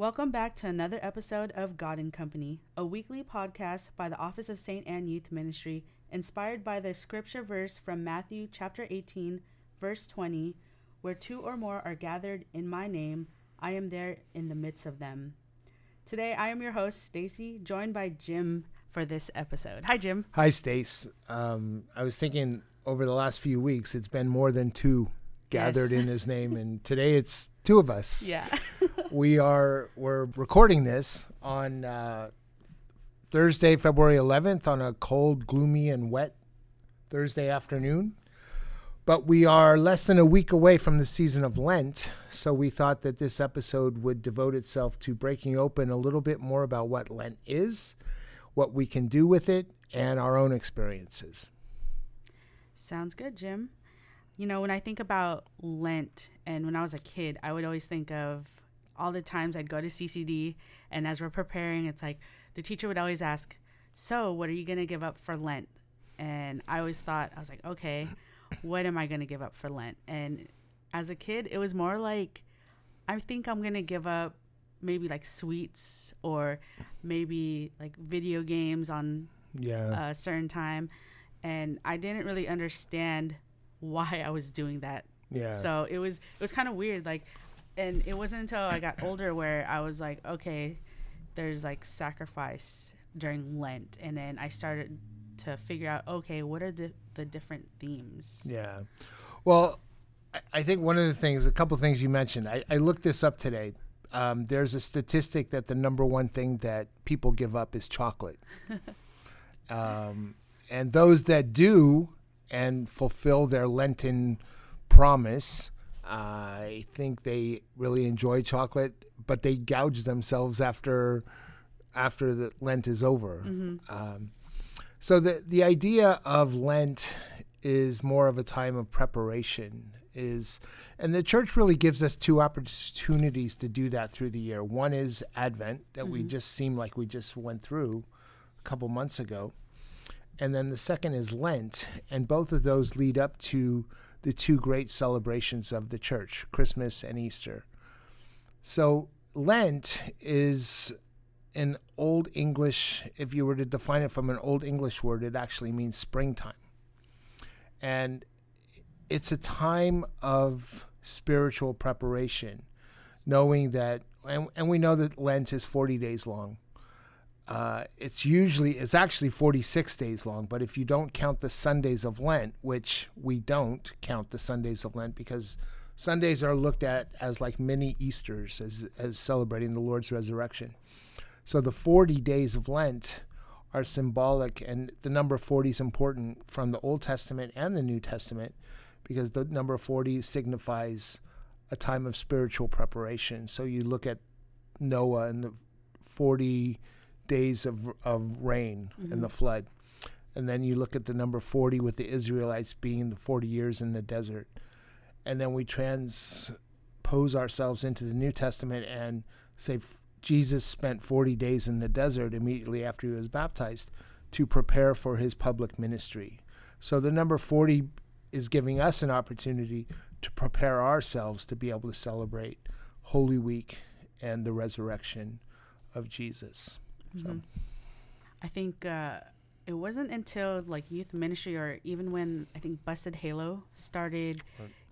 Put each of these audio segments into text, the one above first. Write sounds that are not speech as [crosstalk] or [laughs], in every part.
Welcome back to another episode of God and Company, a weekly podcast by the Office of St. Anne Youth Ministry, inspired by the scripture verse from Matthew chapter 18, verse 20, where two or more are gathered in my name, I am there in the midst of them. Today I am your host, Stacy, joined by Jim for this episode. Hi Jim. Hi Stace. Um, I was thinking over the last few weeks it's been more than two gathered Yes. in his [laughs] name and today it's two of us. Yeah. We are we're recording this on uh, Thursday, February 11th, on a cold, gloomy, and wet Thursday afternoon. But we are less than a week away from the season of Lent, so we thought that this episode would devote itself to breaking open a little bit more about what Lent is, what we can do with it, and our own experiences. Sounds good, Jim. You know, when I think about Lent and when I was a kid, I would always think of all the times I'd go to CCD and as we're preparing, it's like the teacher would always ask, So, what are you going to give up for Lent? And I always thought, I was like, okay, what am I going to give up for Lent? And as a kid, it was more like, I think I'm going to give up maybe like sweets or maybe like video games on Yeah. a certain time and I didn't really understand why I was doing that. yeah. So it was it was kind of weird like and it wasn't until I got older where I was like okay there's like sacrifice during Lent and then I started to figure out okay what are the the different themes. Yeah. Well, I- I think one of the things, a couple of things you mentioned, I, I looked this up today. Um, there's a statistic that the number one thing that people give up is chocolate. [laughs] um, and those that do and fulfill their Lenten promise, I think they really enjoy chocolate, but they gouge themselves after after the Lent is over. Um, so the the idea of Lent is more of a time of preparation is and the church really gives us two opportunities to do that through the year. One is Advent that we just seem like we just went through a couple months ago. And then the second is Lent, and both of those lead up to the two great celebrations of the church, Christmas and Easter. So Lent is an old English, if you were to define it from an old English word, it actually means springtime. And it's a time of spiritual preparation, knowing that, and, and we know that Lent is 40 days long. Uh, it's usually, it's actually 46 days long, but if you don't count the Sundays of Lent, which we don't count the Sundays of Lent because Sundays are looked at as like mini Easters, as, as celebrating the Lord's resurrection. So the 40 days of Lent are symbolic, and the number 40 is important from the Old Testament and the New Testament because the number 40 signifies a time of spiritual preparation. So you look at Noah and the 40 days of, of rain and the mm-hmm. flood. And then you look at the number 40 with the Israelites being the 40 years in the desert. And then we transpose ourselves into the New Testament and say f- Jesus spent 40 days in the desert immediately after he was baptized to prepare for his public ministry. So the number 40 is giving us an opportunity to prepare ourselves to be able to celebrate Holy Week and the resurrection of Jesus. So, I think uh, it wasn't until like youth ministry or even when I think Busted Halo started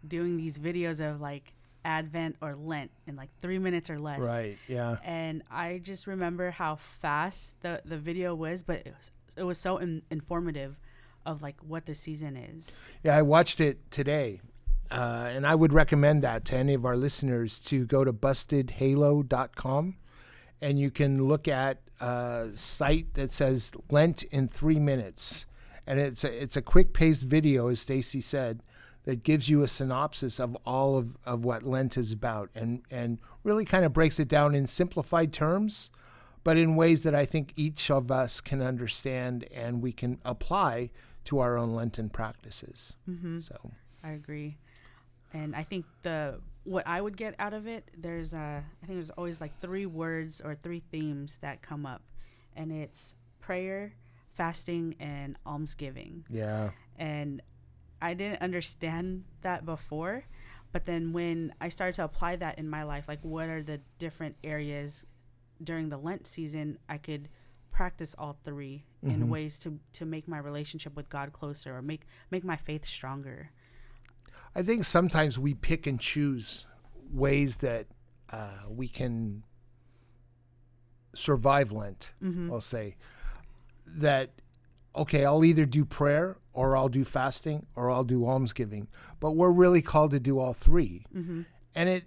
doing these videos of like Advent or Lent in like three minutes or less. right, yeah. And I just remember how fast the, the video was, but it was, it was so in, informative of like what the season is. Yeah, I watched it today. Uh, and I would recommend that to any of our listeners to go to bustedhalo.com and you can look at a site that says Lent in three minutes. And it's a, it's a quick paced video, as Stacy said, that gives you a synopsis of all of, of what Lent is about and, and really kind of breaks it down in simplified terms, but in ways that I think each of us can understand and we can apply to our own Lenten practices. Mm-hmm. So, I agree. And I think the what I would get out of it, there's uh, I think there's always like three words or three themes that come up, and it's prayer, fasting, and almsgiving. yeah. And I didn't understand that before, But then when I started to apply that in my life, like what are the different areas during the Lent season I could practice all 3 Mm-hmm. in ways to to make my relationship with God closer or make make my faith stronger. I think sometimes we pick and choose ways that uh, we can survive Lent. I'll say that okay, I'll either do prayer or I'll do fasting or I'll do almsgiving, but we're really called to do all 3 and it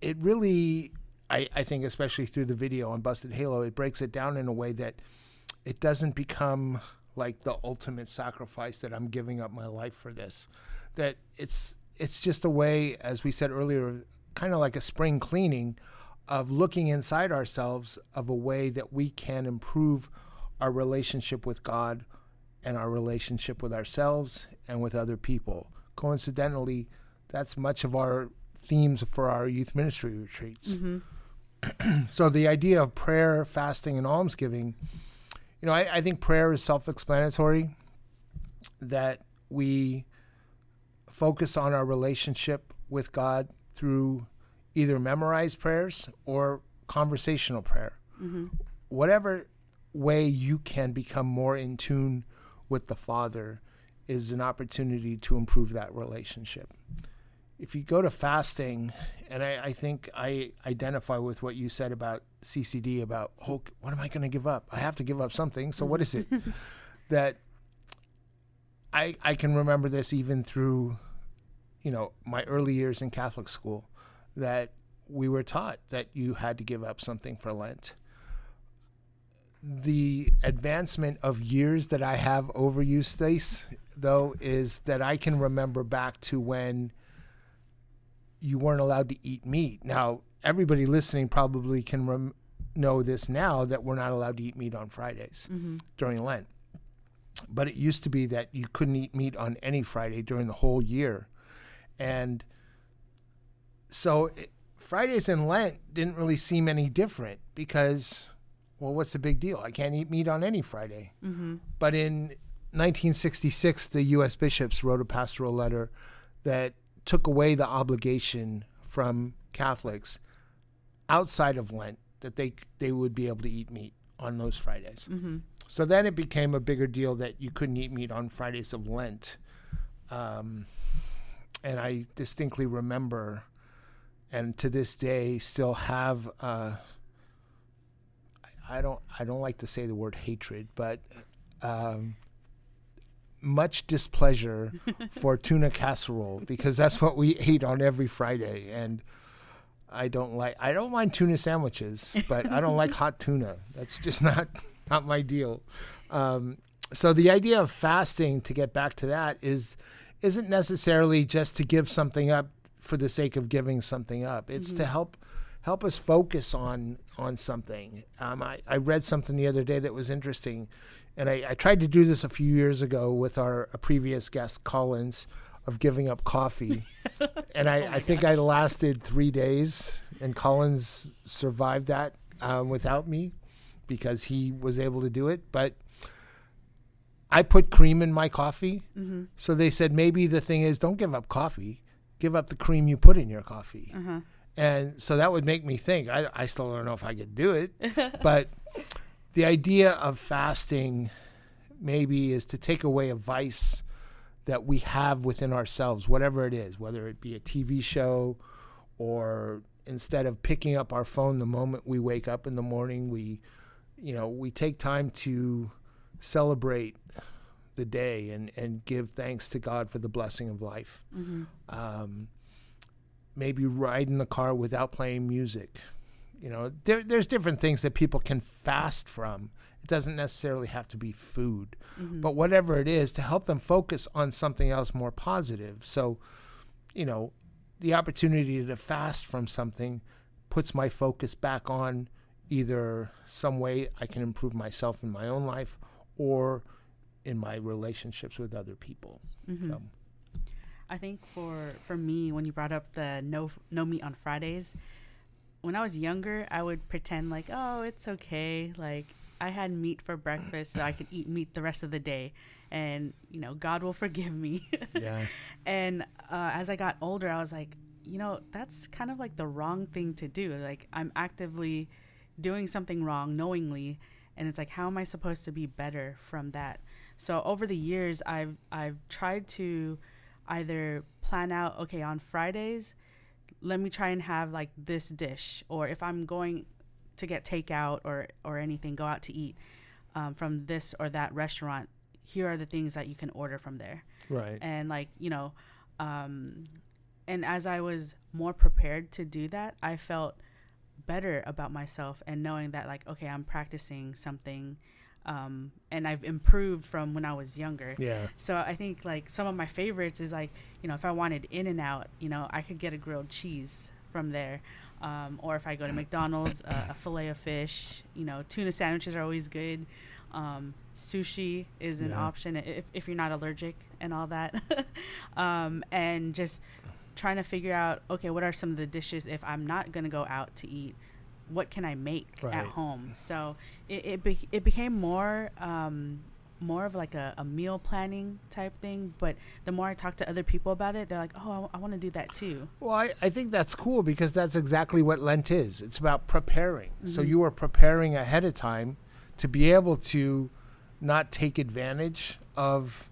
it really I, I think especially through the video on Busted Halo, it breaks it down in a way that it doesn't become like the ultimate sacrifice that I'm giving up my life for this. That it's it's just a way, as we said earlier, kind of like a spring cleaning of looking inside ourselves of a way that we can improve our relationship with God and our relationship with ourselves and with other people. Coincidentally, that's much of our themes for our youth ministry retreats. Mm-hmm. [clears throat] so the idea of prayer, fasting, and almsgiving, you know, I, I think prayer is self-explanatory. That we focus on our relationship with God through either memorized prayers or conversational prayer. Mm-hmm. Whatever way you can become more in tune with the Father is an opportunity to improve that relationship. If you go to fasting, and I, I think I identify with what you said about CCD about, oh, what am I going to give up? I have to give up something. So what is it? [laughs] that I, I can remember this even through, you know, my early years in Catholic school, that we were taught that you had to give up something for Lent. The advancement of years that I have over you Stace, though, is that I can remember back to when you weren't allowed to eat meat. Now, everybody listening probably can rem- know this now that we're not allowed to eat meat on Fridays mm-hmm. during Lent. But it used to be that you couldn't eat meat on any Friday during the whole year. And so it, Fridays in Lent didn't really seem any different because, well, what's the big deal? I can't eat meat on any Friday. But in 1966, the U.S. bishops wrote a pastoral letter that took away the obligation from Catholics outside of Lent that they they would be able to eat meat on those Fridays. So then it became a bigger deal that you couldn't eat meat on Fridays of Lent. Um, and I distinctly remember, and to this day still have. Uh, I don't. I don't like to say the word hatred, but um, much displeasure [laughs] for tuna casserole because that's what we ate on every Friday, and I don't like. I don't mind tuna sandwiches, but I don't like hot tuna. That's just not [laughs] not my deal. Um, so the idea of fasting, to get back to that, is isn't necessarily just to give something up for the sake of giving something up. It's to help help us focus on on something. Um, I, I read something the other day that was interesting, and I, I tried to do this a few years ago with our a previous guest Collins of giving up coffee, [laughs] and I, I think I lasted three days, and Collins survived that um, without me because he was able to do it, but. I put cream in my coffee. Mm-hmm. So they said maybe the thing is don't give up coffee, give up the cream you put in your coffee. Uh-huh. And so that would make me think. I, I still don't know if I could do it, [laughs] but the idea of fasting maybe is to take away a vice that we have within ourselves, whatever it is, whether it be a TV show or instead of picking up our phone the moment we wake up in the morning, we, you know, we take time to celebrate the day and, and give thanks to God for the blessing of life. Um, maybe ride in the car without playing music. You know, there, there's different things that people can fast from. It doesn't necessarily have to be food, but whatever it is to help them focus on something else more positive. So, you know, the opportunity to fast from something puts my focus back on either some way I can improve myself in my own life or in my relationships with other people. So, I think for for me, when you brought up the no no meat on Fridays, when I was younger, I would pretend like, oh, it's okay. Like I had meat for breakfast so I could eat meat the rest of the day and you know God will forgive me. [laughs] Yeah. and uh, as I got older, I was like, you know, that's kind of like the wrong thing to do. Like I'm actively doing something wrong knowingly, and it's like, how am I supposed to be better from that? So over the years, I've I've tried to either plan out, okay, on Fridays, let me try and have like this dish, or if I'm going to get takeout or or anything, go out to eat um, from this or that restaurant. Here are the things that you can order from there Right. and like you know um and as i was more prepared to do that i felt better about myself and knowing that like okay i'm practicing something um and i've improved from when i was younger Yeah. so i think like some of my favorites is like you know if i wanted In-N-Out you know i could get a grilled cheese from there um, or if i go to mcdonald's uh, a fillet of fish you know tuna sandwiches are always good um, sushi is an Yeah. option if, if you're not allergic and all that [laughs] um, and just trying to figure out okay what are some of the dishes if i'm not going to go out to eat what can i make Right. at home so it, it, be- it became more um, more of like a, a meal planning type thing but the more i talk to other people about it they're like oh i, want to do that too Well, I, I think that's cool because that's exactly what Lent is. It's about preparing. So Mhm. you are preparing ahead of time to be able to not take advantage of,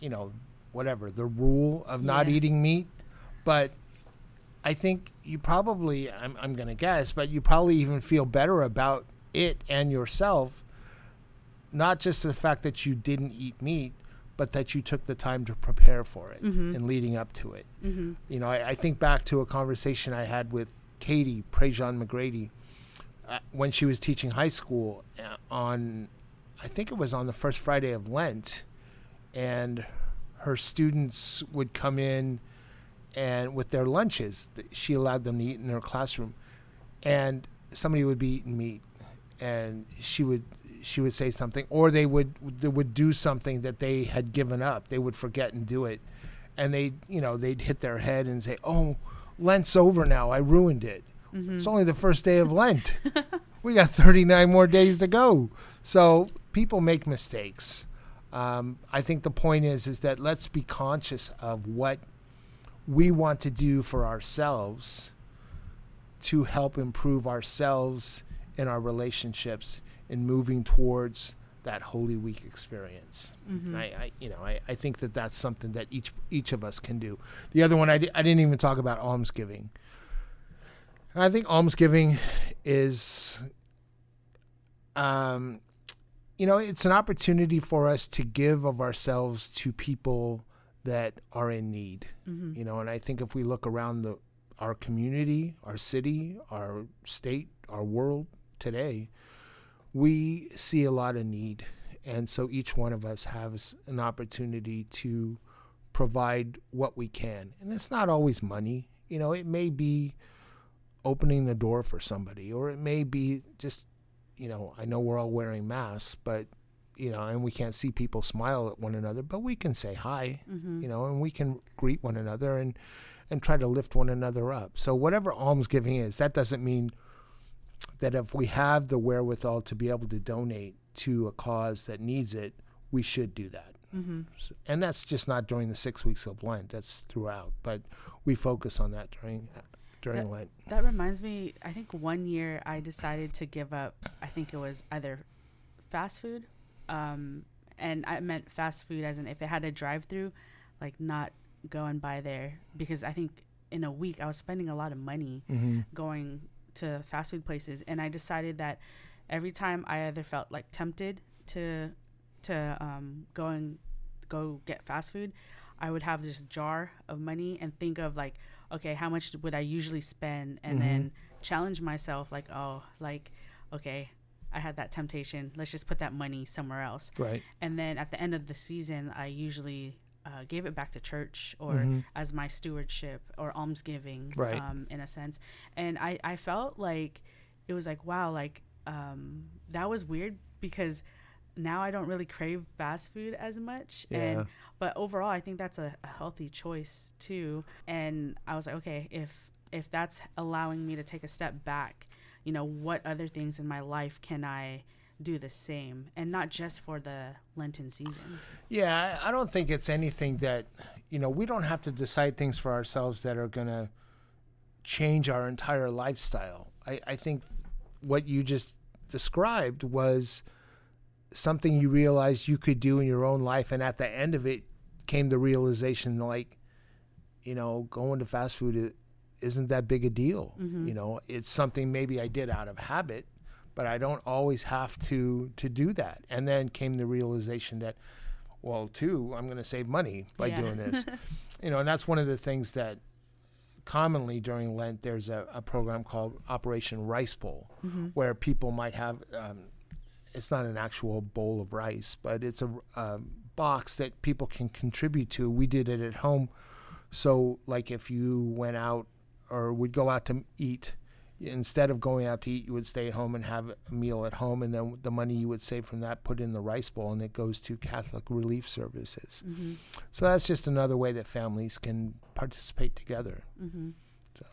you know, whatever, the rule of not Yeah. eating meat. But I think you probably, I'm, I'm going to guess, but you probably even feel better about it and yourself. Not just the fact that you didn't eat meat, but that you took the time to prepare for it Mhm. and leading up to it. mm-hmm. You know, I, I think back to a conversation I had with Katie Prejean McGrady uh, when she was teaching high school uh, on, I think it was on the first Friday of Lent, and her students would come in and with their lunches, she allowed them to eat in her classroom, and somebody would be eating meat, and she would she would say something, or they would they would do something that they had given up. They would forget and do it, and they you know they'd hit their head and say, "Oh, Lent's over now. I ruined it. Mm-hmm. It's only the first day of Lent. [laughs] we got 39 more days to go." So people make mistakes. Um, I think the point is is that let's be conscious of what we want to do for ourselves to help improve ourselves in our relationships in moving towards that Holy Week experience. Mm-hmm. I, I, you know, I, I think that that's something that each each of us can do. The other one, I, di- I didn't even talk about almsgiving. And I think almsgiving is, um, you know, it's an opportunity for us to give of ourselves to people that are in need. Mm-hmm. You know, and I think if we look around the our community, our city, our state, our world today, we see a lot of need. And so each one of us has an opportunity to provide what we can. And it's not always money. You know, it may be opening the door for somebody, or it may be just, you know, I know we're all wearing masks, but, you know, and we can't see people smile at one another, but we can say hi, Mm-hmm. you know, and we can greet one another and, and try to lift one another up. So whatever almsgiving is, that doesn't mean that if we have the wherewithal to be able to donate to a cause that needs it, we should do that. Mm-hmm. So- And that's just not during the six weeks of Lent. That's throughout. But we focus on that during during Lent. That reminds me, I think one year I decided to give up, I think it was either fast food, um, and I meant fast food as in if it had a drive through, like not go and buy there. Because I think in a week I was spending a lot of money Mm-hmm. going to fast food places. And I decided that every time I either felt like tempted to to um, go and go get fast food, I would have this jar of money and think of like, okay, how much would I usually spend, and then challenge myself like, oh, like, okay, I had that temptation. Let's just put that money somewhere else. Right. And then at the end of the season, I usually uh, gave it back to church or Mhm. as my stewardship or almsgiving, Right. um, in a sense. And I, I felt like it was like, wow, like um, that was weird because now I don't really crave fast food as much. Yeah. And but overall, I think that's a, a healthy choice too. And I was like, okay, if if that's allowing me to take a step back, you know, what other things in my life can I do the same and not just for the Lenten season. Yeah, I don't think it's anything that, you know, we don't have to decide things for ourselves that are going to change our entire lifestyle. I, I think what you just described was something you realized you could do in your own life. And at the end of it came the realization like, you know, going to fast food isn't that big a deal. You know, it's something maybe I did out of habit, but I don't always have to to do that. And then came the realization that, well, too, I'm going to save money by Yeah. doing this. [laughs] you know, and that's one of the things that commonly during Lent there's a, a program called Operation Rice Bowl, where people might have. Um, it's not an actual bowl of rice, but it's a, a box that people can contribute to. We did it at home, so like if you went out or would go out to eat, instead of going out to eat, you would stay at home and have a meal at home, and then the money you would save from that put in the rice bowl, and it goes to Catholic Relief Services. Mm-hmm. So that's just another way that families can participate together. Mm-hmm. So.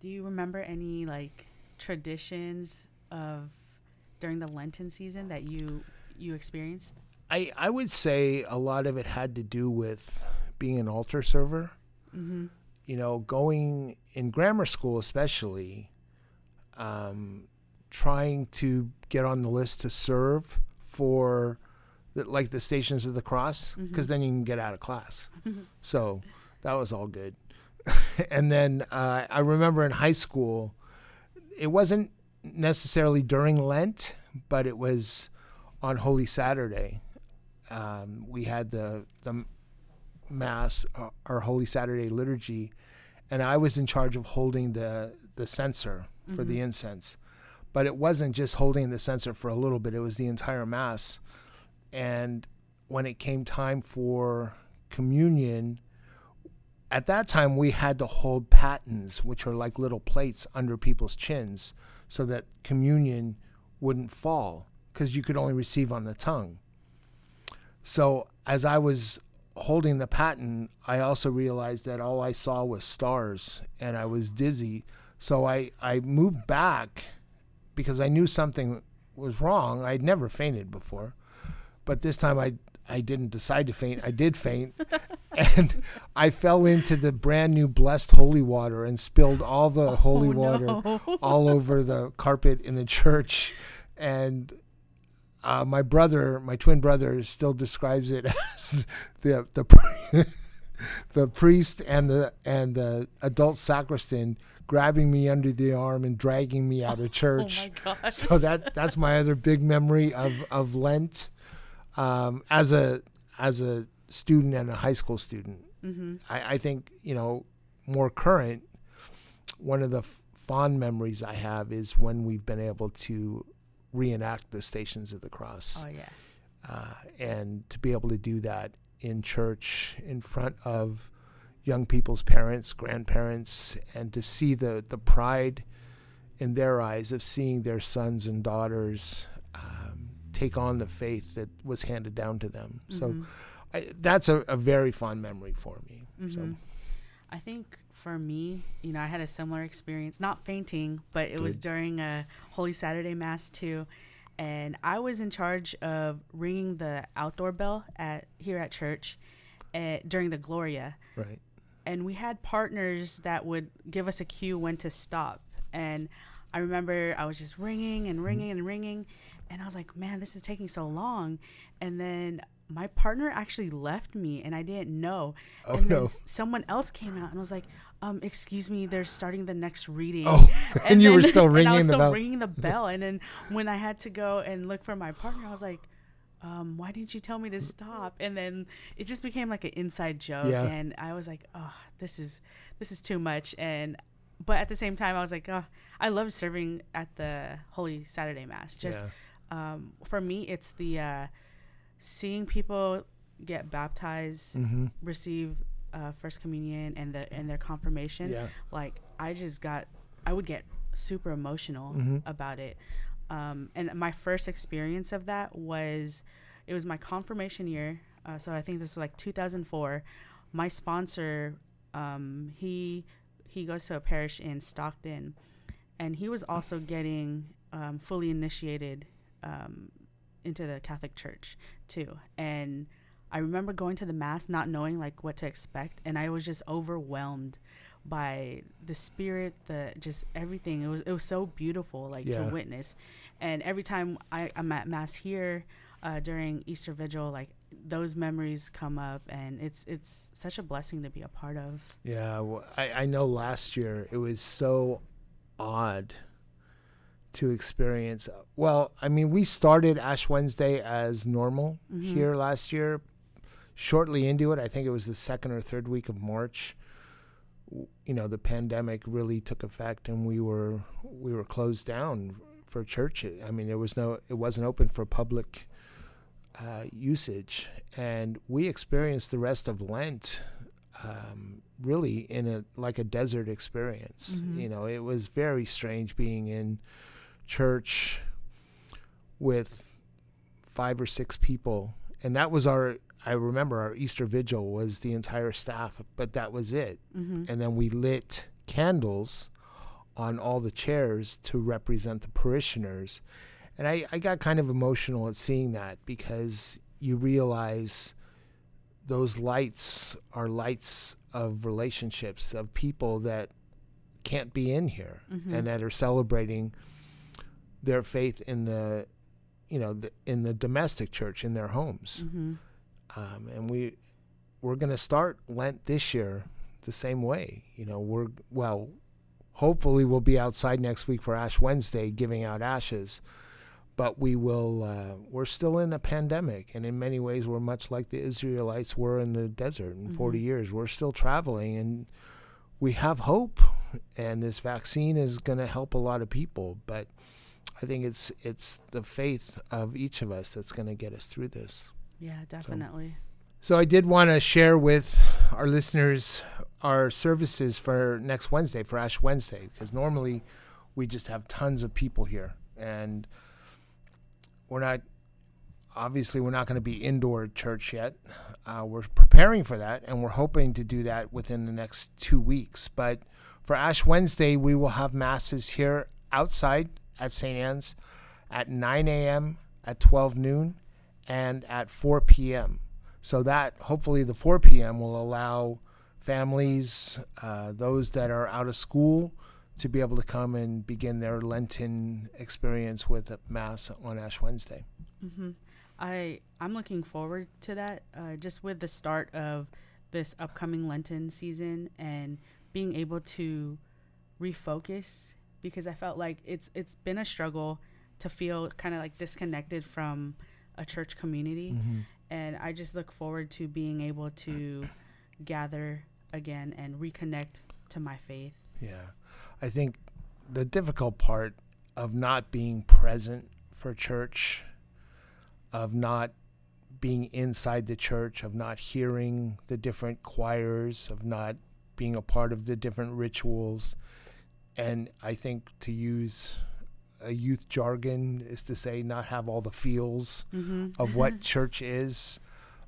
Do you remember any like traditions of during the Lenten season that you you experienced? I, I would say a lot of it had to do with being an altar server. Mm-hmm. You know, going in grammar school, especially, um, trying to get on the list to serve for the, like the Stations of the Cross, because then you can get out of class. [laughs] so that was all good. [laughs] and then uh, I remember in high school, it wasn't necessarily during Lent, but it was on Holy Saturday. Um, we had the the mass, uh, our Holy Saturday liturgy, and I was in charge of holding the the censer for the incense. But it wasn't just holding the censer for a little bit; it was the entire mass. And when it came time for communion, at that time we had to hold patens, which are like little plates under people's chins, so that communion wouldn't fall because you could only receive on the tongue. So as I was holding the paten, I also realized that all I saw was stars and I was dizzy. So I, I moved back because I knew something was wrong. I'd never fainted before. But this time I I didn't decide to faint. I did faint. [laughs] and I fell into the brand new blessed holy water and spilled all the oh, holy Oh, water no. all over the carpet in the church. And uh, my brother, my twin brother, still describes it [laughs] as the the [laughs] the priest and the and the adult sacristan grabbing me under the arm and dragging me out of church. [laughs] Oh my gosh. So that that's my other big memory of of Lent um, as a as a student and a high school student. Mm-hmm. I, I think you know more current. One of the f- fond memories I have is when we've been able to reenact the Stations of the Cross, Oh yeah. uh, and to be able to do that in church in front of young people's parents, grandparents, and to see the the pride in their eyes of seeing their sons and daughters um, take on the faith that was handed down to them. So Mhm. I, that's a, a very fond memory for me. So. Mhm. I think for me, you know, I had a similar experience, not fainting, but it was during a Holy Saturday Mass too. And I was in charge of ringing the outdoor bell at here at church at, during the Gloria. Right. And we had partners that would give us a cue when to stop. And I remember I was just ringing and mm-hmm. ringing and ringing. And I was like, man, this is taking so long. And then my partner actually left me and I didn't know. Oh, and then no. someone else came out and was like, um, excuse me, they're starting the next reading. Oh, [laughs] and you were still [laughs] and I ringing was the still bell. ringing the bell. And then when I had to go and look for my partner, I was like, um, why didn't you tell me to stop? And then it just became like an inside joke. Yeah. And I was like, oh, this is this is too much. And but at the same time, I was like, oh, I love serving at the Holy Saturday Mass. Just um, for me, it's the uh, seeing people get baptized, hmm receive uh, First Communion, and the and their confirmation. Yeah. Like I just got, I would get super emotional Mhm. about it. Um, and my first experience of that was, it was my confirmation year. Uh, so I think this was like 2004. My sponsor, um, he he goes to a parish in Stockton, and he was also getting um, fully initiated um, into the Catholic Church too, and I remember going to the mass not knowing like what to expect, and I was just overwhelmed by the spirit, the just everything. It was it was so beautiful, like Yeah. to witness. And every time I, I'm at mass here uh, during Easter Vigil, like those memories come up, and it's it's such a blessing to be a part of. Yeah, well, I, I know last year it was so odd to experience. Well, I mean, we started Ash Wednesday as normal Mhm. here last year. Shortly into it, I think it was the second or third week of March. You know, the pandemic really took effect, and we were we were closed down for church. I mean, there was no, it wasn't open for public uh, usage, and we experienced the rest of Lent um, really in a like a desert experience. Mhm. You know, it was very strange being in church with five or six people, and that was our. I remember our Easter vigil was the entire staff, but that was it. Mm-hmm. And then we lit candles on all the chairs to represent the parishioners. And I, I got kind of emotional at seeing that because you realize those lights are lights of relationships, of people that can't be in here Mhm. and that are celebrating their faith in the you know the, in the domestic church in their homes Mm-hmm. Um, and we we're going to start Lent this year the same way. You know, we're well, hopefully we'll be outside next week for Ash Wednesday, giving out ashes. But we will. Uh, we're still in a pandemic, and in many ways, we're much like the Israelites were in the desert in 40 Mhm. years. We're still traveling, and we have hope. And this vaccine is going to help a lot of people, but I think it's it's the faith of each of us that's going to get us through this. Yeah, definitely. So I did want to share with our listeners our services for next Wednesday for Ash Wednesday because normally we just have tons of people here and we're not obviously we're not going to be indoor church yet. Uh, we're preparing for that and we're hoping to do that within the next two weeks. But for Ash Wednesday, we will have masses here outside at St. Anne's at 9 a.m., at 12 noon, and at 4 p.m. So that hopefully the 4 p.m. will allow families, uh, those that are out of school, to be able to come and begin their Lenten experience with Mass on Ash Wednesday. hmm I I'm looking forward to that. Uh, just with the start of this upcoming Lenten season and being able to refocus because I felt like it's it's been a struggle to feel kind of like disconnected from a church community mm-hmm. and I just look forward to being able to gather again and reconnect to my faith. Yeah. I think the difficult part of not being present for church, of not being inside the church, of not hearing the different choirs, of not being a part of the different rituals. And I think to use a youth jargon is to say not have all the feels Mm-hmm. of what [laughs] church is,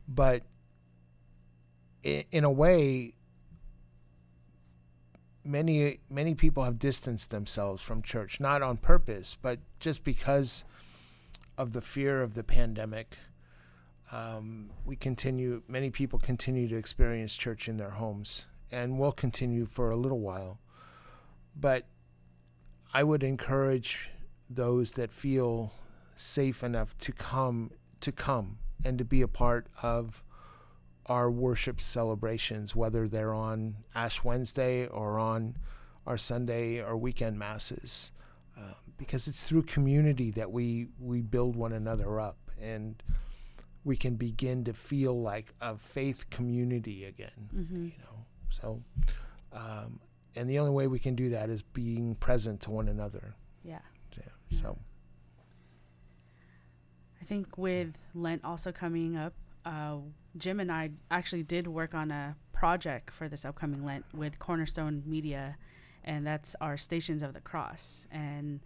but in a way, many many people have distanced themselves from church, not on purpose, but just because of the fear of the pandemic. Um, we continue. Many people continue to experience church in their homes, and will continue for a little while. But I would encourage those that feel safe enough to come to come and to be a part of our worship celebrations, whether they're on Ash Wednesday or on our Sunday or weekend masses, uh, because it's through community that we we build one another up and we can begin to feel like a faith community again. Mm-hmm. You know, so um, and the only way we can do that is being present to one another. Yeah. Yeah. So. I think with Lent also coming up, uh, Jim and I actually did work on a project for this upcoming Lent with Cornerstone Media, and that's our Stations of the Cross. And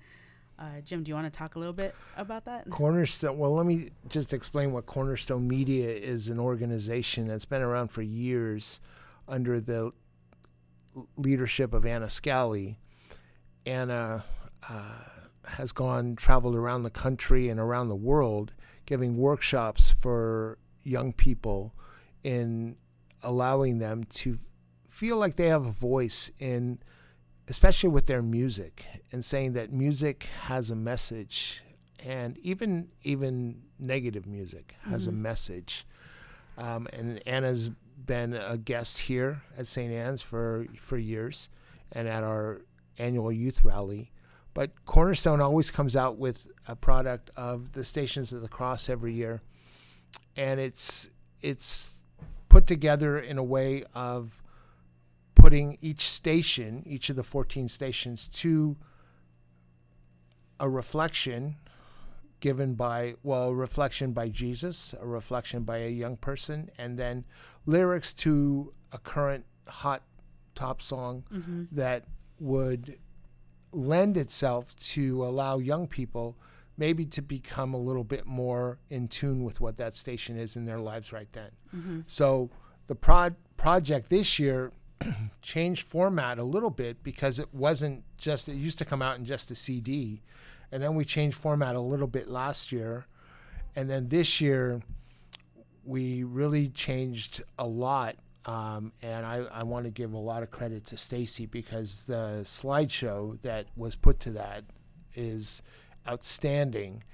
uh, Jim, do you want to talk a little bit about that? Cornerstone. Well, let me just explain what Cornerstone Media is an organization that's been around for years under the leadership of Anna Scally. Anna uh, has gone traveled around the country and around the world giving workshops for young people in allowing them to feel like they have a voice in especially with their music and saying that music has a message and even even negative music has mm-hmm. a message um, and anna's been a guest here at st anne's for for years and at our annual youth rally but cornerstone always comes out with a product of the stations of the cross every year and it's it's put together in a way of putting each station, each of the 14 stations, to a reflection given by, well, a reflection by Jesus, a reflection by a young person, and then lyrics to a current hot top song mm-hmm. that would lend itself to allow young people maybe to become a little bit more in tune with what that station is in their lives right then. Mm-hmm. So the prod project this year [clears throat] changed format a little bit because it wasn't just it used to come out in just a CD, and then we changed format a little bit last year, and then this year we really changed a lot. Um, and I, I want to give a lot of credit to Stacy because the slideshow that was put to that is outstanding.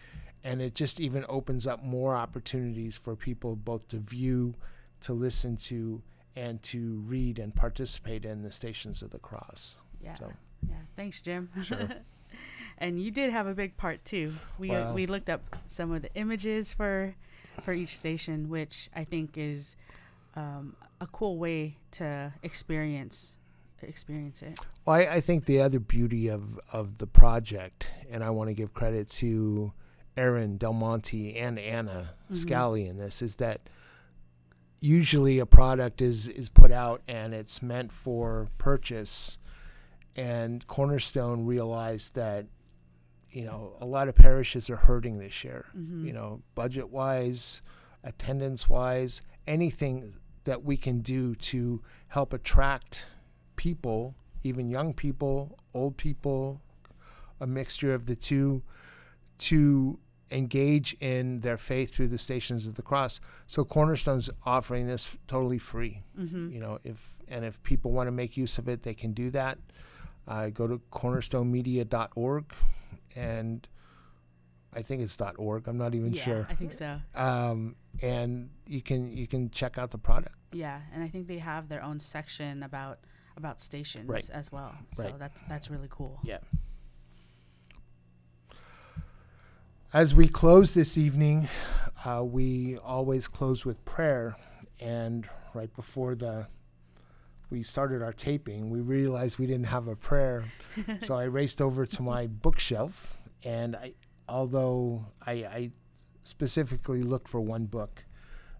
And it just even opens up more opportunities for people both to view, to listen to, and to read and participate in the Stations of the Cross. Yeah. So. Yeah. Thanks, Jim. Sure. [laughs] and you did have a big part too. We well, we looked up some of the images for for each station, which I think is um, a cool way to experience experience it. Well, I, I, think the other beauty of, of the project, and I want to give credit to Aaron Del Monte and Anna mm-hmm. Scally in this, is that usually a product is, is put out and it's meant for purchase. And Cornerstone realized that, you know, a lot of parishes are hurting this year, mm-hmm. you know, budget wise, attendance wise, anything that we can do to help attract people, even young people, old people, a mixture of the two, to engage in their faith through the stations of the cross. So Cornerstone's offering this totally free. Mm-hmm. You know, if and if people want to make use of it, they can do that. Uh, go to cornerstonemedia.org and I think it's .org. I'm not even yeah, sure. I think so. Um, and you can you can check out the product. Yeah, and I think they have their own section about about stations right. as well. So right. that's that's really cool. Yeah. As we close this evening, uh, we always close with prayer, and right before the we started our taping, we realized we didn't have a prayer, [laughs] so I raced over to my bookshelf, and I, although I, I specifically looked for one book,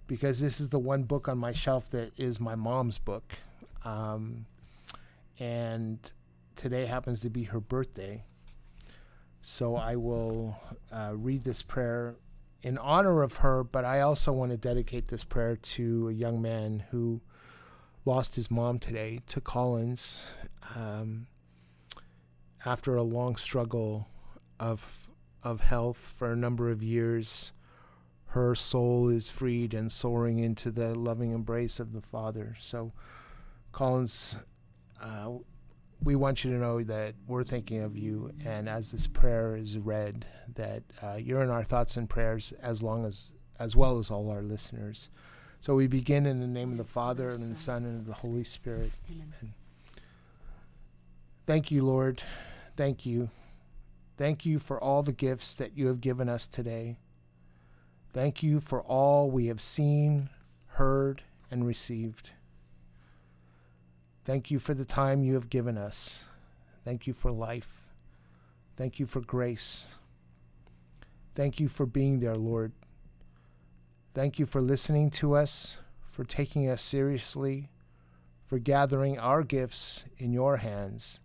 because this is the one book on my shelf that is my mom's book. Um, and today happens to be her birthday. So I will uh, read this prayer in honor of her, but I also want to dedicate this prayer to a young man who lost his mom today, to Collins, um, after a long struggle of of health for a number of years. Her soul is freed and soaring into the loving embrace of the Father. So, Collins uh, we want you to know that we're thinking of you, and as this prayer is read, that uh, you're in our thoughts and prayers as long as as well as all our listeners. So we begin in the name of the Father and the Son and of the Holy Spirit. Amen. Thank you, Lord. Thank you. Thank you for all the gifts that you have given us today. Thank you for all we have seen, heard, and received. Thank you for the time you have given us. Thank you for life. Thank you for grace. Thank you for being there, Lord. Thank you for listening to us, for taking us seriously, for gathering our gifts in your hands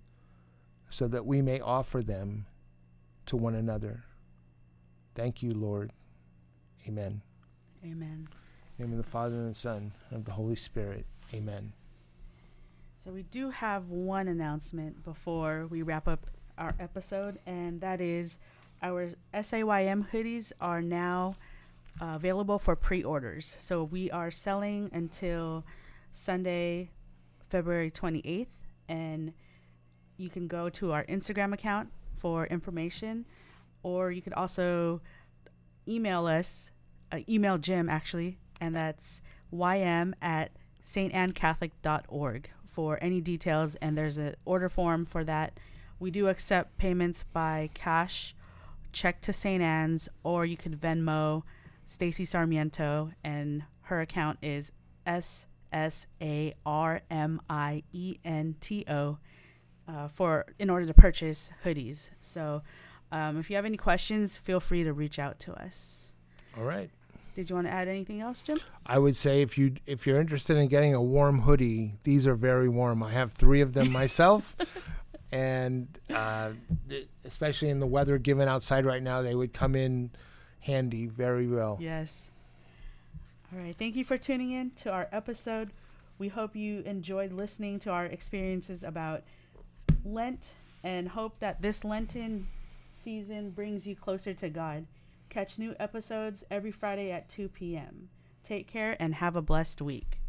so that we may offer them to one another. Thank you, Lord. Amen. Amen. In the name of the Father and the Son and of the Holy Spirit. Amen. So we do have one announcement before we wrap up our episode, and that is our SAYM hoodies are now uh, available for pre-orders. So we are selling until Sunday, February 28th, and you can go to our Instagram account for information, or you could also email us, uh, email Jim actually, and that's ym at stanncatholic.org for any details. And there's an order form for that. We do accept payments by cash, check to St. Anne's, or you could Venmo Stacy Sarmiento, and her account is S S A R M I E N T O uh, for in order to purchase hoodies. So, um, if you have any questions, feel free to reach out to us. All right. Did you want to add anything else, Jim? I would say if you if you're interested in getting a warm hoodie, these are very warm. I have three of them [laughs] myself, and uh, especially in the weather given outside right now, they would come in handy very well. Yes. All right. Thank you for tuning in to our episode. We hope you enjoyed listening to our experiences about Lent and hope that this Lenten season brings you closer to God. Catch new episodes every Friday at 2 p.m. Take care and have a blessed week.